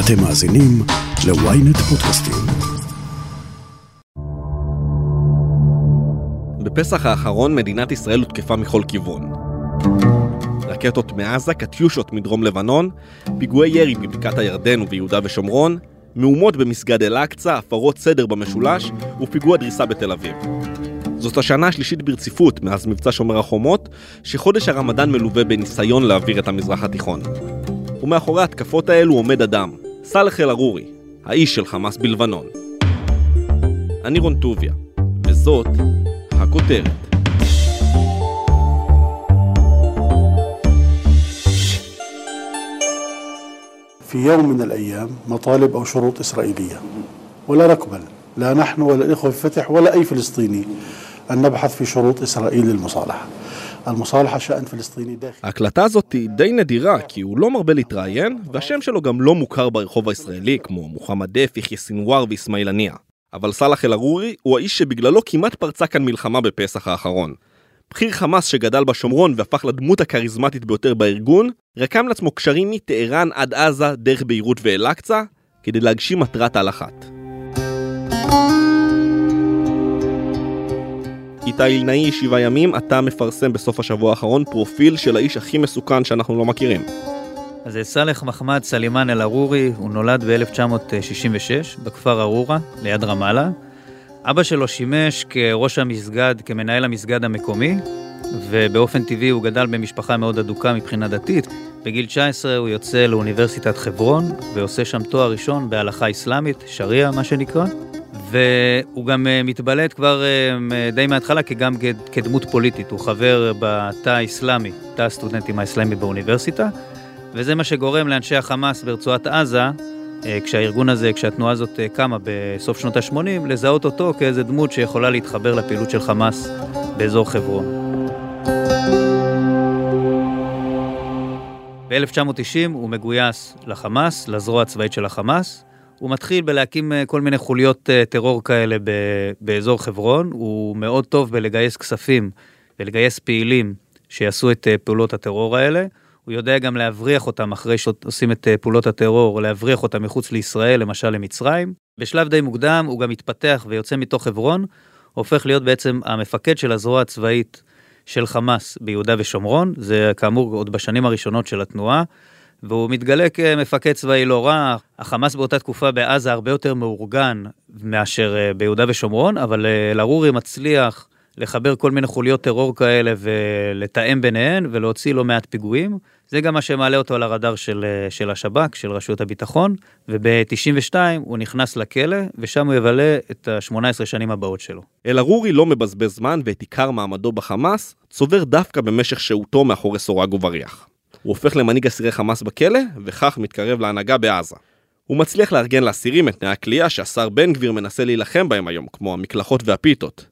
אתם מאזינים ל-ynet פודקאסטים. בפסח האחרון מדינת ישראל הותקפה מכל כיוון. רקטות מעזה, קטיושות מדרום לבנון, פיגועי ירי בבקעת הירדן וביהודה ושומרון, מהומות במסגד אל-אקצא, הפרות סדר במשולש ופיגוע דריסה בתל אביב. זאת השנה השלישית ברציפות מאז מבצע שומר החומות, שחודש הרמדאן מלווה בניסיון להעביר את המזרח התיכון. ומאחורי ההתקפות האלו עומד אדם, סאלח אל-ערורי, האיש של חמאס בלבנון. אני רון טוביה, וזאת הכותרת. في يوم من الأيام مطالب أو شروط إسرائيلية ولا نقبل لا نحن ولا الإخوة في فتح ولا أي فلسطيني أن نبحث في شروط إسرائيل للمصالحة ההקלטה הזאת היא די נדירה, כי הוא לא מרבה להתראיין, והשם שלו גם לא מוכר ברחוב הישראלי, כמו מוחמד דף, יחיא סנוואר ואיסמעיל הנייה. אבל סאלח אל-ערורי הוא האיש שבגללו כמעט פרצה כאן מלחמה בפסח האחרון. בכיר חמאס שגדל בשומרון והפך לדמות הכריזמטית ביותר בארגון, רקם לעצמו קשרים מטהרן עד עזה, דרך ביירות ואל-אקצא, כדי להגשים מטרת על אחת. איתי אילנאי, שבעה ימים, אתה מפרסם בסוף השבוע האחרון פרופיל של האיש הכי מסוכן שאנחנו לא מכירים. אז סאלח מחמד סלימאן אל-ערורי, הוא נולד ב-1966 בכפר ארורה, ליד רמאללה. אבא שלו שימש כראש המסגד, כמנהל המסגד המקומי, ובאופן טבעי הוא גדל במשפחה מאוד אדוקה מבחינה דתית. בגיל 19 הוא יוצא לאוניברסיטת חברון ועושה שם תואר ראשון בהלכה אסלאמית, שריעה מה שנקרא. והוא גם אה, מתבלט כבר אה, די מההתחלה כגם כדמות פוליטית, הוא חבר בתא האסלאמי, תא הסטודנטים האסלאמי באוניברסיטה, וזה מה שגורם לאנשי החמאס ברצועת עזה, אה, כשהארגון הזה, כשהתנועה הזאת קמה בסוף שנות ה-80, לזהות אותו כאיזה דמות שיכולה להתחבר לפעילות של חמאס באזור חברון. ב-1990 הוא מגויס לחמאס, לזרוע הצבאית של החמאס, הוא מתחיל בלהקים אה, כל מיני חוליות אה, טרור כאלה באזור חברון, הוא מאוד טוב בלגייס כספים ולגייס פעילים שיעשו את אה, פעולות הטרור האלה. הוא יודע גם להבריח אותם אחרי שעושים את פעולות הטרור, להבריח אותם מחוץ לישראל, למשל למצרים. בשלב די מוקדם הוא גם מתפתח ויוצא מתוך חברון, הופך להיות בעצם המפקד של הזרוע הצבאית של חמאס ביהודה ושומרון, זה כאמור עוד בשנים הראשונות של התנועה. והוא מתגלה כמפקד צבאי לא רע. החמאס באותה תקופה בעזה הרבה יותר מאורגן מאשר אה, ביהודה ושומרון, אבל אה, אל-ערורי מצליח לחבר כל מיני חוליות טרור כאלה ולתאם ביניהן ולהוציא לא מעט פיגועים. זה גם מה שמעלה אותו על הרדאר של, אה, של השב"כ, של רשויות הביטחון, וב-92 הוא נכנס לכלא, ושם הוא יבלה את ה-18 שנים הבאות שלו. אל-ערורי לא מבזבז זמן ואת עיקר מעמדו בחמאס צובר דווקא במשך שהותו מאחורי סורג ובריח. הוא הופך למנהיג אסירי חמאס בכלא, וכך מתקרב להנהגה בעזה. הוא מצליח לארגן לאסירים את תנאי הכלייה שהשר בן גביר מנסה להילחם בהם היום, כמו המקלחות והפיתות.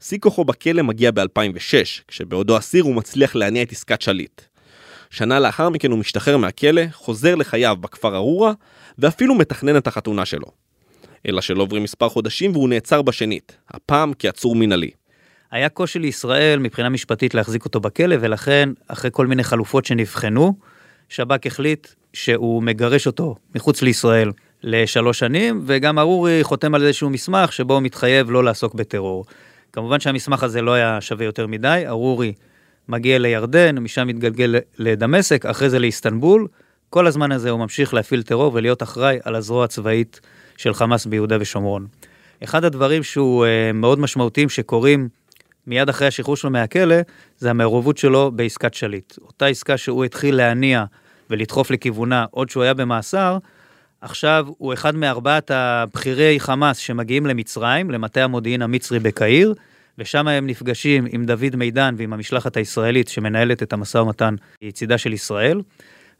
שיא כוחו בכלא מגיע ב-2006, כשבעודו אסיר הוא מצליח להניע את עסקת שליט. שנה לאחר מכן הוא משתחרר מהכלא, חוזר לחייו בכפר ארורה, ואפילו מתכנן את החתונה שלו. אלא שלא עוברים מספר חודשים והוא נעצר בשנית, הפעם כעצור מינהלי. היה קושי לישראל מבחינה משפטית להחזיק אותו בכלא, ולכן, אחרי כל מיני חלופות שנבחנו, שב"כ החליט שהוא מגרש אותו מחוץ לישראל לשלוש שנים, וגם ארורי חותם על איזשהו מסמך שבו הוא מתחייב לא לעסוק בטרור. כמובן שהמסמך הזה לא היה שווה יותר מדי, ארורי מגיע לירדן, משם מתגלגל לדמשק, אחרי זה לאיסטנבול. כל הזמן הזה הוא ממשיך להפעיל טרור ולהיות אחראי על הזרוע הצבאית של חמאס ביהודה ושומרון. אחד הדברים שהוא uh, מאוד משמעותיים שקורים מיד אחרי השחרור שלו מהכלא, זה המעורבות שלו בעסקת שליט. אותה עסקה שהוא התחיל להניע ולדחוף לכיוונה עוד שהוא היה במאסר, עכשיו הוא אחד מארבעת הבכירי חמאס שמגיעים למצרים, למטה המודיעין המצרי בקהיר, ושם הם נפגשים עם דוד מידן ועם המשלחת הישראלית שמנהלת את המשא ומתן מצידה של ישראל.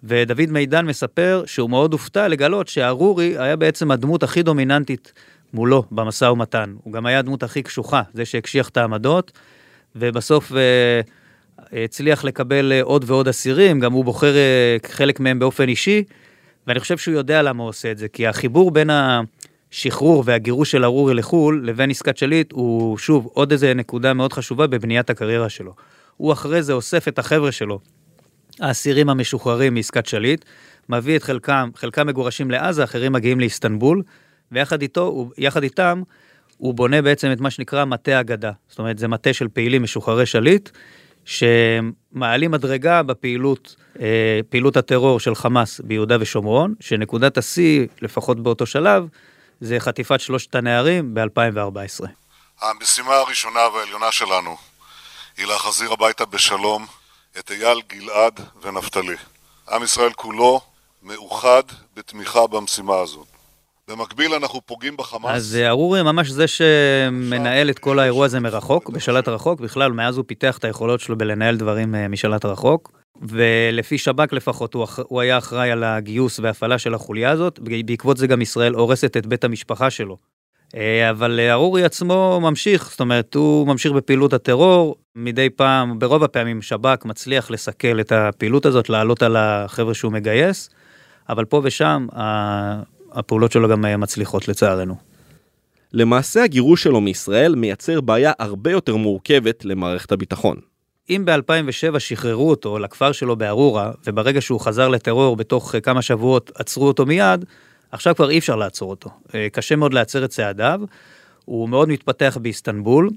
ודוד מידן מספר שהוא מאוד הופתע לגלות שארורי היה בעצם הדמות הכי דומיננטית מולו במשא ומתן. הוא גם היה הדמות הכי קשוחה, זה שהקשיח את העמדות, ובסוף אה, הצליח לקבל אה, עוד ועוד אסירים, גם הוא בוחר אה, חלק מהם באופן אישי, ואני חושב שהוא יודע למה הוא עושה את זה, כי החיבור בין השחרור והגירוש של ארורי לחו"ל לבין עסקת שליט הוא שוב עוד איזה נקודה מאוד חשובה בבניית הקריירה שלו. הוא אחרי זה אוסף את החבר'ה שלו, האסירים המשוחררים מעסקת שליט, מביא את חלקם, חלקם מגורשים לעזה, אחרים מגיעים לאיסטנבול, ויחד איתו, יחד איתם, הוא בונה בעצם את מה שנקרא מטה אגדה. זאת אומרת, זה מטה של פעילים משוחררי שליט, שמעלים מדרגה בפעילות, אה, פעילות הטרור של חמאס ביהודה ושומרון, שנקודת השיא, לפחות באותו שלב, זה חטיפת שלושת הנערים ב-2014. המשימה הראשונה והעליונה שלנו היא להחזיר הביתה בשלום את אייל, גלעד ונפתלי. עם ישראל כולו מאוחד בתמיכה במשימה הזאת. במקביל אנחנו פוגעים בחמאס. אז אה, ארורי ממש זה שמנהל את כל האירוע הזה מרחוק, בשלט רחוק, בכלל מאז הוא פיתח את היכולות שלו בלנהל דברים אה, משלט רחוק. ולפי שב"כ לפחות הוא, הוא היה אחראי על הגיוס והפעלה של החוליה הזאת, בעקבות זה גם ישראל הורסת את בית המשפחה שלו. אה, אבל ארורי עצמו ממשיך, זאת אומרת, הוא ממשיך בפעילות הטרור, מדי פעם, ברוב הפעמים שב"כ מצליח לסכל את הפעילות הזאת, לעלות על החבר'ה שהוא מגייס, אבל פה ושם הפעולות שלו גם אה, מצליחות לצערנו. למעשה הגירוש שלו מישראל מייצר בעיה הרבה יותר מורכבת למערכת הביטחון. אם ב-2007 שחררו אותו לכפר שלו בארורה, וברגע שהוא חזר לטרור בתוך אה, כמה שבועות עצרו אותו מיד, עכשיו כבר אי אפשר לעצור אותו. אה, קשה מאוד לעצר את צעדיו, הוא מאוד מתפתח באיסטנבול.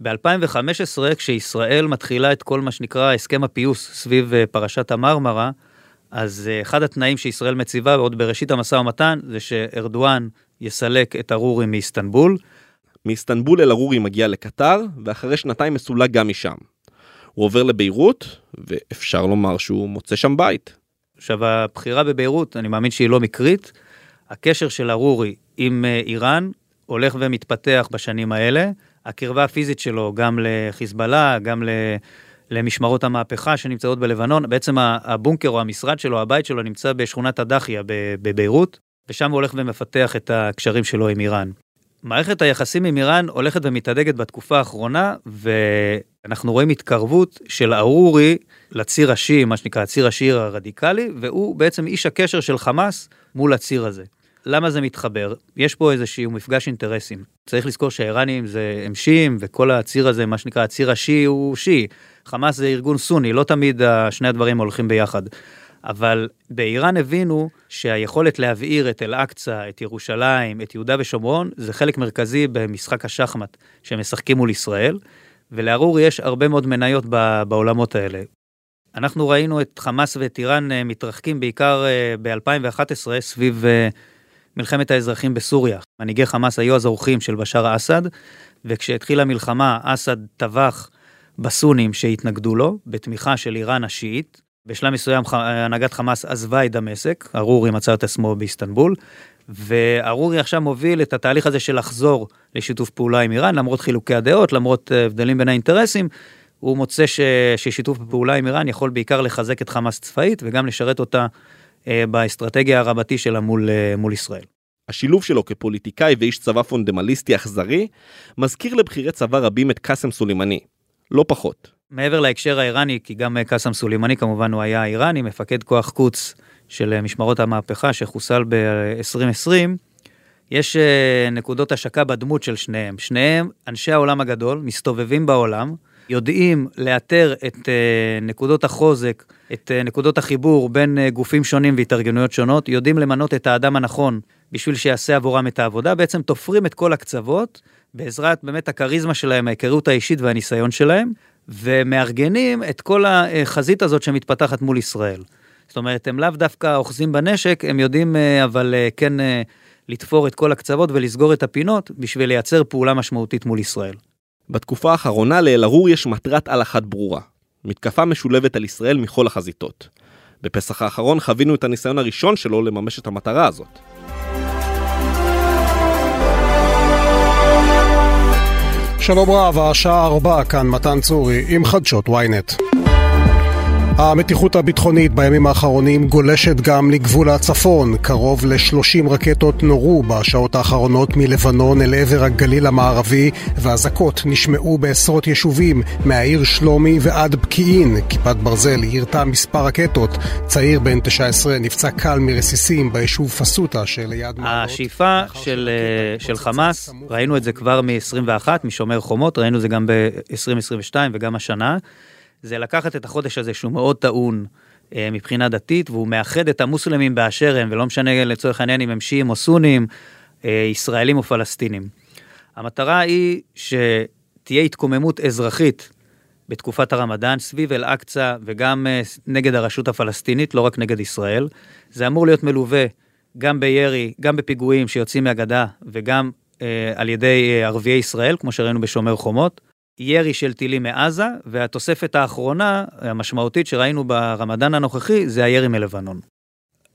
ב-2015, כשישראל מתחילה את כל מה שנקרא הסכם הפיוס סביב פרשת המרמרה, אז אה, אחד התנאים שישראל מציבה, עוד בראשית המשא ומתן, זה שארדואן יסלק את ארורי מאיסטנבול. מאיסטנבול אל ארורי מגיע לקטר, ואחרי שנתיים מסולק גם משם. הוא עובר לביירות, ואפשר לומר שהוא מוצא שם בית. עכשיו, הבחירה בביירות, אני מאמין שהיא לא מקרית. הקשר של ארורי עם אה, איראן הולך ומתפתח בשנים האלה. הקרבה הפיזית שלו גם לחיזבאללה, גם ל... למשמרות המהפכה שנמצאות בלבנון. בעצם הבונקר או המשרד שלו, הבית שלו, נמצא בשכונת הדחיה בביירות, ושם הוא הולך ומפתח את הקשרים שלו עם איראן. מערכת היחסים עם איראן הולכת ומתהדקת בתקופה האחרונה, ואנחנו רואים התקרבות של ארורי לציר השיעי, מה שנקרא הציר השיעי הרדיקלי, והוא בעצם איש הקשר של חמאס מול הציר הזה. למה זה מתחבר? יש פה איזשהו מפגש אינטרסים. צריך לזכור שהאיראנים זה הם שיעים, וכל הציר הזה, מה שנקרא הציר השיעי הוא שיעי. חמאס זה ארגון סוני, לא תמיד שני הדברים הולכים ביחד. אבל באיראן הבינו שהיכולת להבעיר את אל-אקצא, את ירושלים, את יהודה ושומרון, זה חלק מרכזי במשחק השחמט שהם משחקים מול ישראל, ולארור יש הרבה מאוד מניות בעולמות האלה. אנחנו ראינו את חמאס ואת איראן אה, מתרחקים בעיקר אה, ב-2011 סביב אה, מלחמת האזרחים בסוריה. מנהיגי חמאס היו אז אורחים של בשאר אסד, וכשהתחילה המלחמה, אסד טבח בסונים שהתנגדו לו, בתמיכה של איראן השיעית. בשלב מסוים הנהגת חמאס עזבה את דמשק, ארורי מצא את עצמו באיסטנבול, וארורי עכשיו מוביל את התהליך הזה של לחזור לשיתוף פעולה עם איראן, למרות חילוקי הדעות, למרות אה, הבדלים בין האינטרסים, הוא מוצא ש... ששיתוף פעולה עם איראן יכול בעיקר לחזק את חמאס צבאית וגם לשרת אותה אה, באסטרטגיה הרבתי שלה מול, אה, מול ישראל. השילוב שלו כפוליטיקאי ואיש צבא פונדמליסטי אכזרי, מזכיר לבכירי צבא רבים את קאסם סולימני, לא פחות. מעבר להקשר האיראני, כי גם אה, קאסם סולימני כמובן הוא היה איראני, מפקד כוח קוץ של אה, משמרות המהפכה שחוסל ב-2020, יש אה, נקודות השקה בדמות של שניהם. שניהם אנשי העולם הגדול, מסתובבים בעולם, יודעים לאתר את נקודות החוזק, את נקודות החיבור בין גופים שונים והתארגנויות שונות, יודעים למנות את האדם הנכון בשביל שיעשה עבורם את העבודה, בעצם תופרים את כל הקצוות בעזרת באמת הכריזמה שלהם, ההיכרות האישית והניסיון שלהם, ומארגנים את כל החזית הזאת שמתפתחת מול ישראל. זאת אומרת, הם לאו דווקא אוחזים בנשק, הם יודעים אה, אבל אה, כן אה, לתפור את כל הקצוות ולסגור את הפינות בשביל לייצר פעולה משמעותית מול ישראל. בתקופה האחרונה לאל-ערור יש מטרת על אחת ברורה, מתקפה משולבת על ישראל מכל החזיתות. בפסח האחרון חווינו את הניסיון הראשון שלו לממש את המטרה הזאת. שלום רב, השעה ארבע, כאן מתן צורי עם חדשות ynet. המתיחות הביטחונית בימים האחרונים גולשת גם לגבול הצפון. קרוב ל-30 רקטות נורו בשעות האחרונות מלבנון אל עבר הגליל המערבי, ואזעקות נשמעו בעשרות יישובים, מהעיר שלומי ועד פקיעין. כיפת ברזל יירתה מספר רקטות. צעיר בן 19 נפצע קל מרסיסים ביישוב פסוטה שליד מעלות. השאיפה של, אה, של חמאס, ראינו את זה כבר מ-21, משומר חומות, ראינו את זה גם ב-2022 וגם השנה. זה לקחת את החודש הזה שהוא מאוד טעון אה, מבחינה דתית, והוא מאחד את המוסלמים באשר הם, ולא משנה לצורך העניין אם הם שיעים או סונים, אה, ישראלים או פלסטינים. המטרה היא שתהיה התקוממות אזרחית בתקופת הרמדאן סביב אל-אקצא וגם אה, נגד הרשות הפלסטינית, לא רק נגד ישראל. זה אמור להיות מלווה גם בירי, גם בפיגועים שיוצאים מהגדה וגם אה, על ידי אה, ערביי ישראל, כמו שראינו בשומר חומות. ירי של טילים מעזה, והתוספת האחרונה, המשמעותית שראינו ברמדאן הנוכחי, זה הירי מלבנון.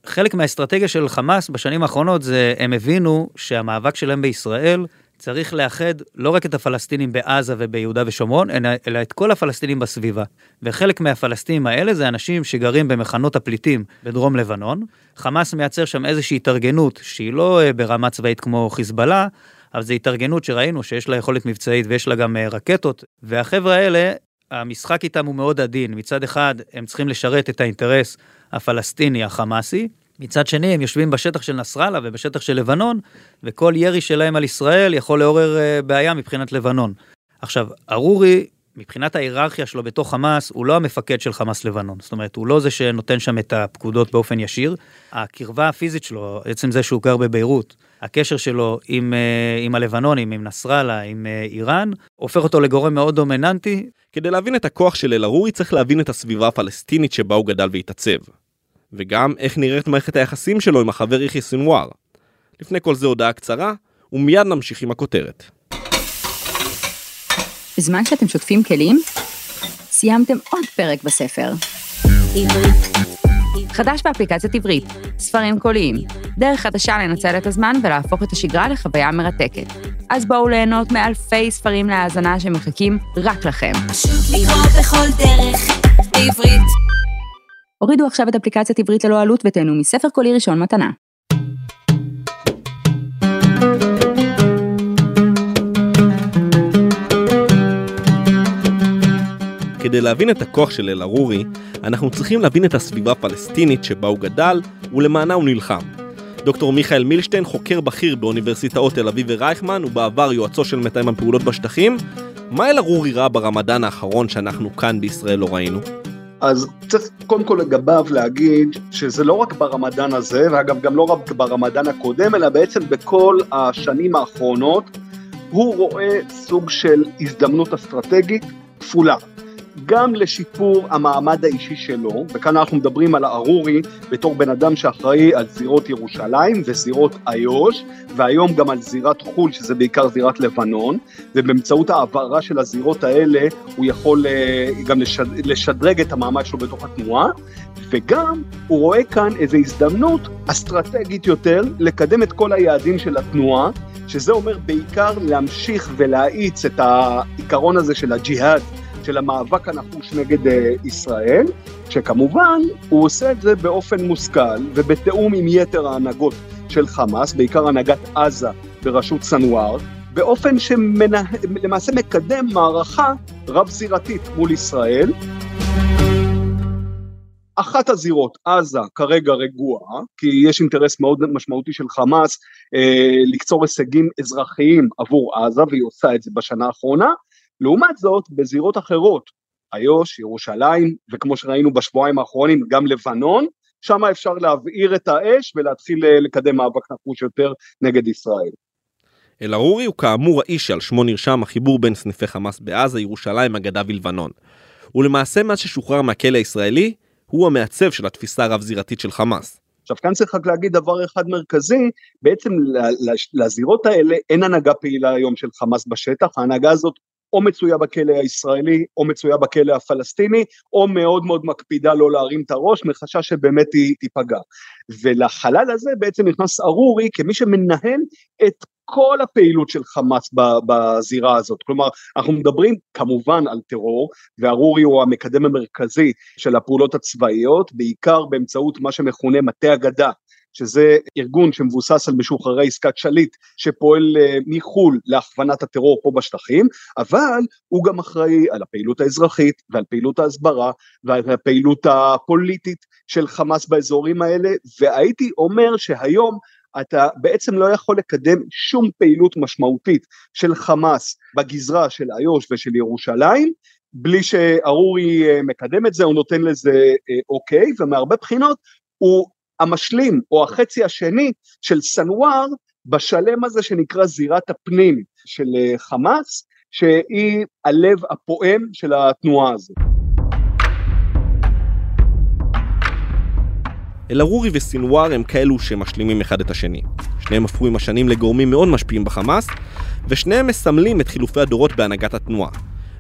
חלק מהאסטרטגיה של חמאס בשנים האחרונות זה הם הבינו שהמאבק שלהם בישראל צריך לאחד לא רק את הפלסטינים בעזה וביהודה ושומרון, אלא את כל הפלסטינים בסביבה. וחלק מהפלסטינים האלה זה אנשים שגרים במחנות הפליטים בדרום לבנון. חמאס מייצר שם איזושהי התארגנות שהיא לא אה, ברמה צבאית כמו חיזבאללה, אבל זו התארגנות שראינו שיש לה יכולת מבצעית ויש לה גם אה, רקטות. והחבר'ה האלה, המשחק איתם הוא מאוד עדין. מצד אחד, הם צריכים לשרת את האינטרס הפלסטיני החמאסי, מצד שני, הם יושבים בשטח של נסראללה ובשטח של לבנון, וכל ירי שלהם על ישראל יכול לעורר uh, בעיה מבחינת לבנון. עכשיו, ארורי, מבחינת ההיררכיה שלו בתוך חמאס, הוא לא המפקד של חמאס לבנון. זאת אומרת, הוא לא זה שנותן שם את הפקודות באופן ישיר. הקרבה הפיזית שלו, עצם זה שהוא גר בביירות, הקשר שלו עם, uh, עם הלבנונים, עם נסראללה, עם uh, איראן, הופך אותו לגורם מאוד דומיננטי. כדי להבין את הכוח של אל-ערורי צריך להבין את הסביבה הפלסטינית שבה הוא גדל והתעצב. וגם איך נראית מערכת היחסים שלו עם החבר יחיא סנוואר. לפני כל זה הודעה קצרה, ומיד נמשיך עם הכותרת. בזמן שאתם שוטפים כלים, סיימתם עוד פרק בספר. חדש באפליקציית עברית, ספרים קוליים, דרך חדשה לנצל את הזמן ולהפוך את השגרה לחוויה מרתקת. אז בואו ליהנות מאלפי ספרים להאזנה שמחכים רק לכם. לקרוא בכל דרך, בעברית. הורידו עכשיו את אפליקציית עברית ללא עלות ותהנו מספר קולי ראשון מתנה. כדי להבין את הכוח של אל-ערורי, אנחנו צריכים להבין את הסביבה הפלסטינית שבה הוא גדל ולמענה הוא נלחם. דוקטור מיכאל מילשטיין, חוקר בכיר באוניברסיטאות תל אביב ורייכמן, ובעבר יועצו של מתאם הפעולות בשטחים, מה אל-ערורי ראה ברמדאן האחרון שאנחנו כאן בישראל לא ראינו? אז צריך קודם כל לגביו להגיד שזה לא רק ברמדאן הזה, ואגב גם לא רק ברמדאן הקודם, אלא בעצם בכל השנים האחרונות, הוא רואה סוג של הזדמנות אסטרטגית כפולה. גם לשיפור המעמד האישי שלו, וכאן אנחנו מדברים על הארורי בתור בן אדם שאחראי על זירות ירושלים וזירות איו"ש, והיום גם על זירת חו"ל, שזה בעיקר זירת לבנון, ובאמצעות העברה של הזירות האלה הוא יכול אה, גם לשד... לשדרג את המעמד שלו בתוך התנועה, וגם הוא רואה כאן איזו הזדמנות אסטרטגית יותר לקדם את כל היעדים של התנועה, שזה אומר בעיקר להמשיך ולהאיץ את העיקרון הזה של הג'יהאד. של המאבק הנחוש נגד uh, ישראל, שכמובן הוא עושה את זה באופן מושכל ובתיאום עם יתר ההנהגות של חמאס, בעיקר הנהגת עזה בראשות סנואר, באופן שלמעשה מקדם מערכה רב-זירתית מול ישראל. אחת הזירות, עזה, כרגע רגועה, כי יש אינטרס מאוד משמעותי של חמאס אה, לקצור הישגים אזרחיים עבור עזה, והיא עושה את זה בשנה האחרונה, לעומת זאת, בזירות אחרות, איו"ש, ירושלים, וכמו שראינו בשבועיים האחרונים, גם לבנון, שם אפשר להבעיר את האש ולהתחיל אה, לקדם מאבק נחוש יותר נגד ישראל. אל-ערורי הוא כאמור האיש שעל שמו נרשם החיבור בין סניפי חמאס בעזה, ירושלים, הגדה ולבנון. ולמעשה מאז ששוחרר מהכלא הישראלי, הוא המעצב של התפיסה הרב-זירתית של חמאס. עכשיו כאן צריך רק להגיד דבר אחד מרכזי, בעצם לזירות האלה אין הנהגה פעילה היום של חמאס בשטח, ההנהגה הזאת או מצויה בכלא הישראלי, או מצויה בכלא הפלסטיני, או מאוד מאוד מקפידה לא להרים את הראש, מחשש שבאמת היא תיפגע. ולחלל הזה בעצם נכנס ארורי כמי שמנהל את כל הפעילות של חמאס בזירה הזאת. כלומר, אנחנו מדברים כמובן על טרור, וארורי הוא המקדם המרכזי של הפעולות הצבאיות, בעיקר באמצעות מה שמכונה מטה הגדה, שזה ארגון שמבוסס על משוחררי עסקת שליט שפועל אה, מחו"ל להכוונת הטרור פה בשטחים, אבל הוא גם אחראי על הפעילות האזרחית ועל פעילות ההסברה ועל הפעילות הפוליטית של חמאס באזורים האלה, והייתי אומר שהיום אתה בעצם לא יכול לקדם שום פעילות משמעותית של חמאס בגזרה של איו"ש ושל ירושלים, בלי שארורי אה, מקדם את זה, הוא נותן לזה אה, אוקיי, ומהרבה בחינות הוא המשלים או החצי השני של סנוואר בשלם הזה שנקרא זירת הפנים של אה, חמאס, שהיא הלב הפועם של התנועה הזאת. אל-ערורי וסינואר הם כאלו שמשלימים אחד את השני. שניהם הפכו עם השנים לגורמים מאוד משפיעים בחמאס, ושניהם מסמלים את חילופי הדורות בהנהגת התנועה.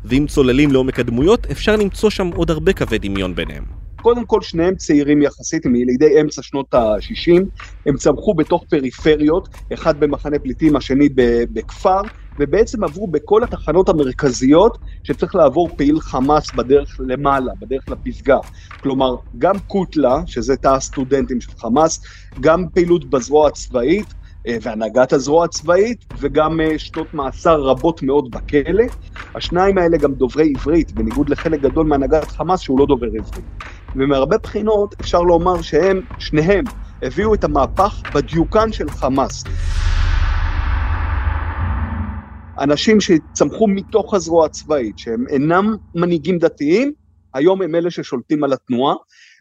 ואם צוללים לעומק הדמויות, אפשר למצוא שם עוד הרבה קווי דמיון ביניהם. קודם כל שניהם צעירים יחסית, הם ילידי אמצע שנות ה-60, הם צמחו בתוך פריפריות, אחד במחנה פליטים, השני בכפר, ובעצם עברו בכל התחנות המרכזיות שצריך לעבור פעיל חמאס בדרך למעלה, בדרך לפסגה. כלומר, גם קוטלה, שזה תא הסטודנטים של חמאס, גם פעילות בזרוע הצבאית, אה, והנהגת הזרוע הצבאית, וגם אה, שנות מאסר רבות מאוד בכלא. השניים האלה גם דוברי עברית, בניגוד לחלק גדול מהנהגת חמאס שהוא לא דובר עברית. ומהרבה בחינות אפשר לומר שהם, שניהם, הביאו את המהפך בדיוקן של חמאס. אנשים שצמחו מתוך הזרוע הצבאית, שהם אינם מנהיגים דתיים, היום הם אלה ששולטים על התנועה,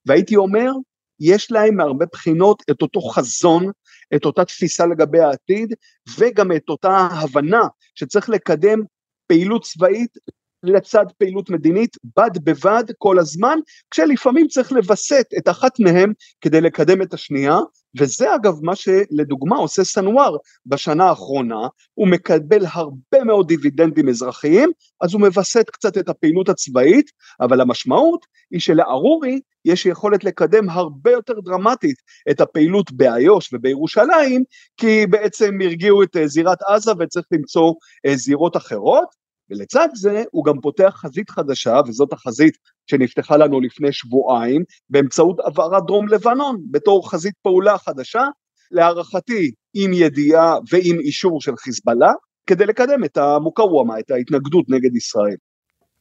והייתי אומר, יש להם מהרבה בחינות את אותו חזון, את אותה תפיסה לגבי העתיד, וגם את אותה הבנה שצריך לקדם פעילות צבאית לצד פעילות מדינית בד בבד כל הזמן, כשלפעמים צריך לווסת את אחת מהם כדי לקדם את השנייה, וזה אגב מה שלדוגמה עושה סנוואר בשנה האחרונה, הוא מקבל הרבה מאוד דיבידנדים אזרחיים, אז הוא מווסת קצת את הפעילות הצבאית, אבל המשמעות היא שלארורי יש יכולת לקדם הרבה יותר דרמטית את הפעילות באיו"ש ובירושלים, כי בעצם הרגיעו את זירת עזה וצריך למצוא אה, זירות אחרות, ולצד זה הוא גם פותח חזית חדשה, וזאת החזית שנפתחה לנו לפני שבועיים, באמצעות העברת דרום לבנון, בתור חזית פעולה חדשה, להערכתי עם ידיעה ועם אישור של חיזבאללה, כדי לקדם את המוקאוומה, את ההתנגדות נגד ישראל.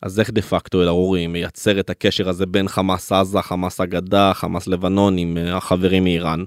אז איך דה פקטו אל-ערורי מייצר את הקשר הזה בין חמאס עזה, חמאס אגדה, חמאס לבנון עם החברים מאיראן?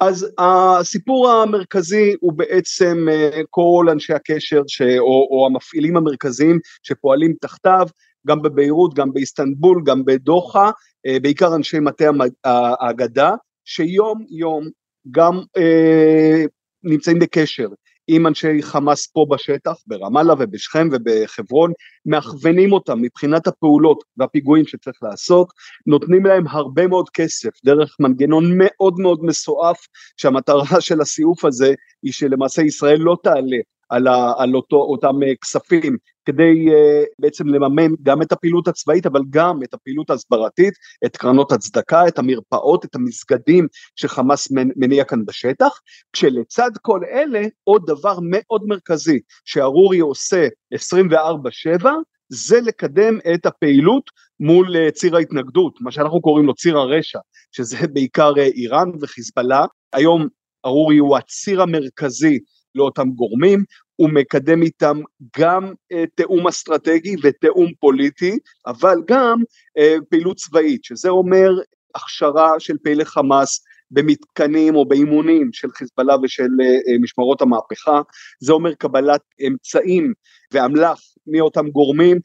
אז הסיפור המרכזי הוא בעצם אה, כל אנשי הקשר ש, או, או המפעילים המרכזיים שפועלים תחתיו, גם בביירות, גם באיסטנבול, גם בדוחה, אה, בעיקר אנשי מטה האגדה, שיום יום גם אה, נמצאים בקשר עם אנשי חמאס פה בשטח, ברמאללה ובשכם ובחברון, מכוונים אותם מבחינת הפעולות והפיגועים שצריך לעשות, נותנים להם הרבה מאוד כסף דרך מנגנון מאוד מאוד מסועף, שהמטרה של הסיוף הזה היא שלמעשה ישראל לא תעלה על, ה, על אותו, אותם אה, כספים כדי uh, בעצם לממן גם את הפעילות הצבאית אבל גם את הפעילות ההסברתית, את קרנות הצדקה, את המרפאות, את המסגדים שחמאס מניע כאן בשטח, כשלצד כל אלה עוד דבר מאוד מרכזי שארורי עושה 24/7 זה לקדם את הפעילות מול uh, ציר ההתנגדות, מה שאנחנו קוראים לו ציר הרשע, שזה בעיקר איראן וחיזבאללה, היום ארורי הוא הציר המרכזי לאותם גורמים, הוא מקדם איתם גם אה, תיאום אסטרטגי ותיאום פוליטי, אבל גם אה, פעילות צבאית, שזה אומר הכשרה של פעילי חמאס במתקנים או באימונים של חיזבאללה ושל אה, משמרות המהפכה, זה אומר קבלת אמצעים ואמל"ח מאותם גורמים,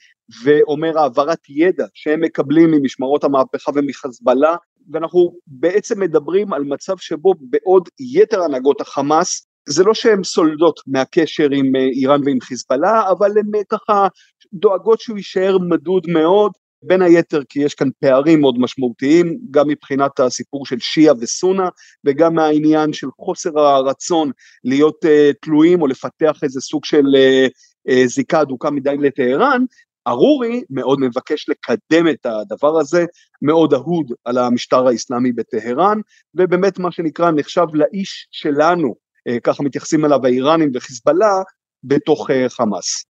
ואומר העברת ידע שהם מקבלים ממשמרות המהפכה ומחיזבאללה, ואנחנו בעצם מדברים על מצב שבו בעוד יתר הנהגות החמאס זה לא שהן סולדות מהקשר עם אה, איראן ועם חיזבאללה, אבל הן אה, ככה דואגות שהוא יישאר מדוד מאוד, בין היתר כי יש כאן פערים מאוד משמעותיים, גם מבחינת הסיפור של שיעה וסונה, וגם מהעניין של חוסר הרצון להיות uh, תלויים או לפתח איזה סוג של uh, uh, זיקה אדוקה מדי לטהרן, ארורי מאוד מבקש לקדם את הדבר הזה, מאוד אהוד על המשטר האסלאמי בטהרן, ובאמת מה שנקרא נחשב לאיש שלנו ככה מתייחסים אליו האיראנים וחיזבאללה בתוך אה, חמאס.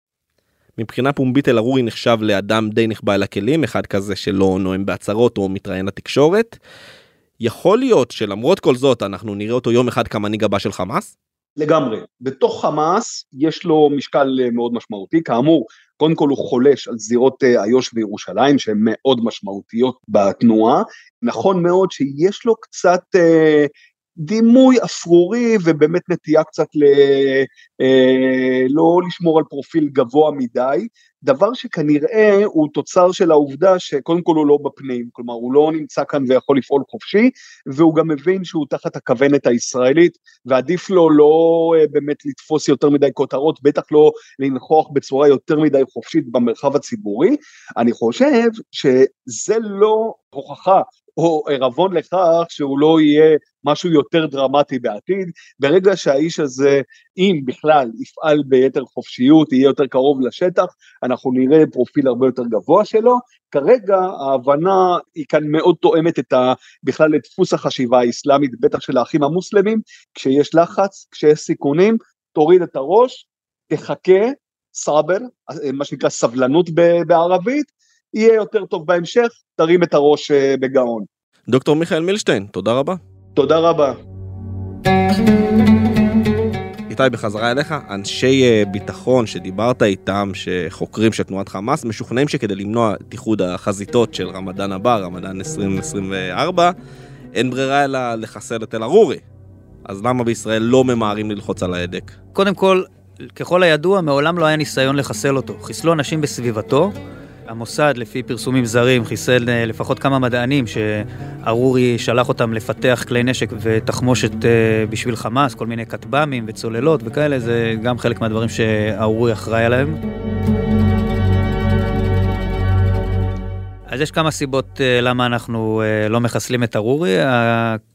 מבחינה פומבית אל-ערורי נחשב לאדם די נחבא אל הכלים, אחד כזה שלא נואם בהצהרות או מתראיין לתקשורת. יכול להיות שלמרות כל זאת אנחנו נראה אותו יום אחד כמנהיג הבא של חמאס? לגמרי. בתוך חמאס יש לו משקל אה, מאוד משמעותי, כאמור, קודם כל הוא חולש על זירות איו"ש וירושלים שהן מאוד משמעותיות בתנועה. נכון מאוד שיש לו קצת אה, דימוי אפרורי ובאמת נטייה קצת ל... אה, לא לשמור על פרופיל גבוה מדי, דבר שכנראה הוא תוצר של העובדה שקודם כל הוא לא בפנים, כלומר הוא לא נמצא כאן ויכול לפעול חופשי, והוא גם מבין שהוא תחת הכוונת הישראלית, ועדיף לו לא אה, באמת לתפוס יותר מדי כותרות, בטח לא לנכוח בצורה יותר מדי חופשית במרחב הציבורי. אני חושב שזה לא הוכחה או ערבון לכך שהוא לא יהיה משהו יותר דרמטי בעתיד. ברגע שהאיש הזה, אם בכלל, יפעל ביתר חופשיות, יהיה יותר קרוב לשטח, אנחנו נראה פרופיל הרבה יותר גבוה שלו. כרגע ההבנה היא כאן מאוד תואמת את ה, בכלל את דפוס החשיבה האסלאמית, בטח של האחים המוסלמים, כשיש לחץ, כשיש סיכונים, תוריד את הראש, תחכה, סאבר, מה שנקרא סבלנות בערבית, יהיה יותר טוב בהמשך, תרים את הראש אה, בגאון. דוקטור מיכאל מילשטיין, תודה רבה. תודה רבה. איתי, בחזרה אליך, אנשי אה, ביטחון שדיברת איתם, שחוקרים של תנועת חמאס, משוכנעים שכדי למנוע את איחוד החזיתות של רמדאן הבא, רמדאן 2024, אין ברירה אלא לחסל את אל-ערורי. אז למה בישראל לא ממהרים ללחוץ על ההדק? קודם כל, ככל הידוע, מעולם לא היה ניסיון לחסל אותו. חיסלו אנשים בסביבתו, המוסד, לפי פרסומים זרים, חיסל אה, לפחות כמה מדענים שארורי שלח אותם לפתח כלי נשק ותחמושת אה, בשביל חמאס, כל מיני כטב"מים וצוללות וכאלה, זה גם חלק מהדברים שארורי אחראי עליהם. אז יש כמה סיבות אה, למה אנחנו לא מחסלים את ארורי.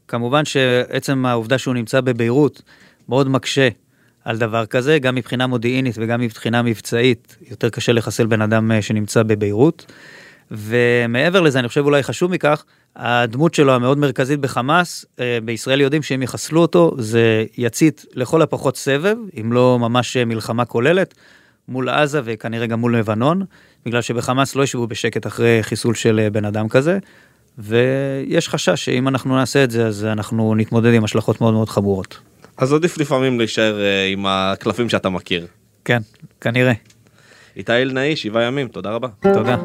כמובן שעצם העובדה שהוא נמצא בביירות מאוד מקשה על דבר כזה, גם מבחינה מודיעינית וגם מבחינה מבצעית, יותר קשה לחסל בן אדם אה, שנמצא בביירות. ומעבר לזה, אני חושב אולי חשוב מכך, הדמות שלו המאוד מרכזית בחמאס, אה, בישראל יודעים שאם יחסלו אותו, זה יצית לכל הפחות סבב, אם לא ממש מלחמה כוללת, מול עזה וכנראה גם מול לבנון, בגלל שבחמאס לא ישבו בשקט אחרי חיסול של אה, בן אדם כזה, ויש חשש שאם אנחנו נעשה את זה, אז אנחנו נתמודד עם השלכות מאוד מאוד חמורות. אז עדיף לפעמים להישאר אה, עם הקלפים שאתה מכיר. כן, כנראה. איתי אלנאי, שבעה ימים, תודה רבה. תודה.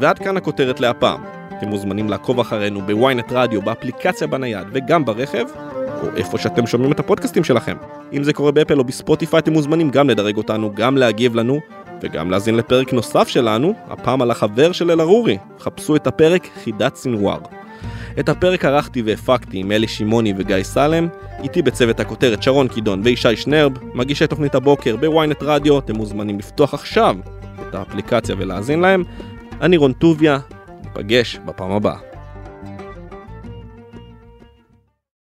ועד כאן הכותרת להפעם. אתם מוזמנים לעקוב אחרינו בוויינט רדיו, באפליקציה בנייד וגם ברכב, או איפה שאתם שומעים את הפודקאסטים שלכם. אם זה קורה באפל או בספוטיפיי, אתם מוזמנים גם לדרג אותנו, גם להגיב לנו, וגם להאזין לפרק נוסף שלנו, הפעם על החבר של אל-ערורי. חפשו את הפרק חידת סנוואר. את הפרק ערכתי והפקתי עם אלי שמעוני וגיא סלם, איתי בצוות הכותרת שרון קידון וישי שנרב, מגישי תוכנית הבוקר בוויינט רדיו, אתם מוזמנים לפתוח עכשיו את האפליקציה ולהאזין להם. אני רון טוביה, ניפגש בפעם הבאה.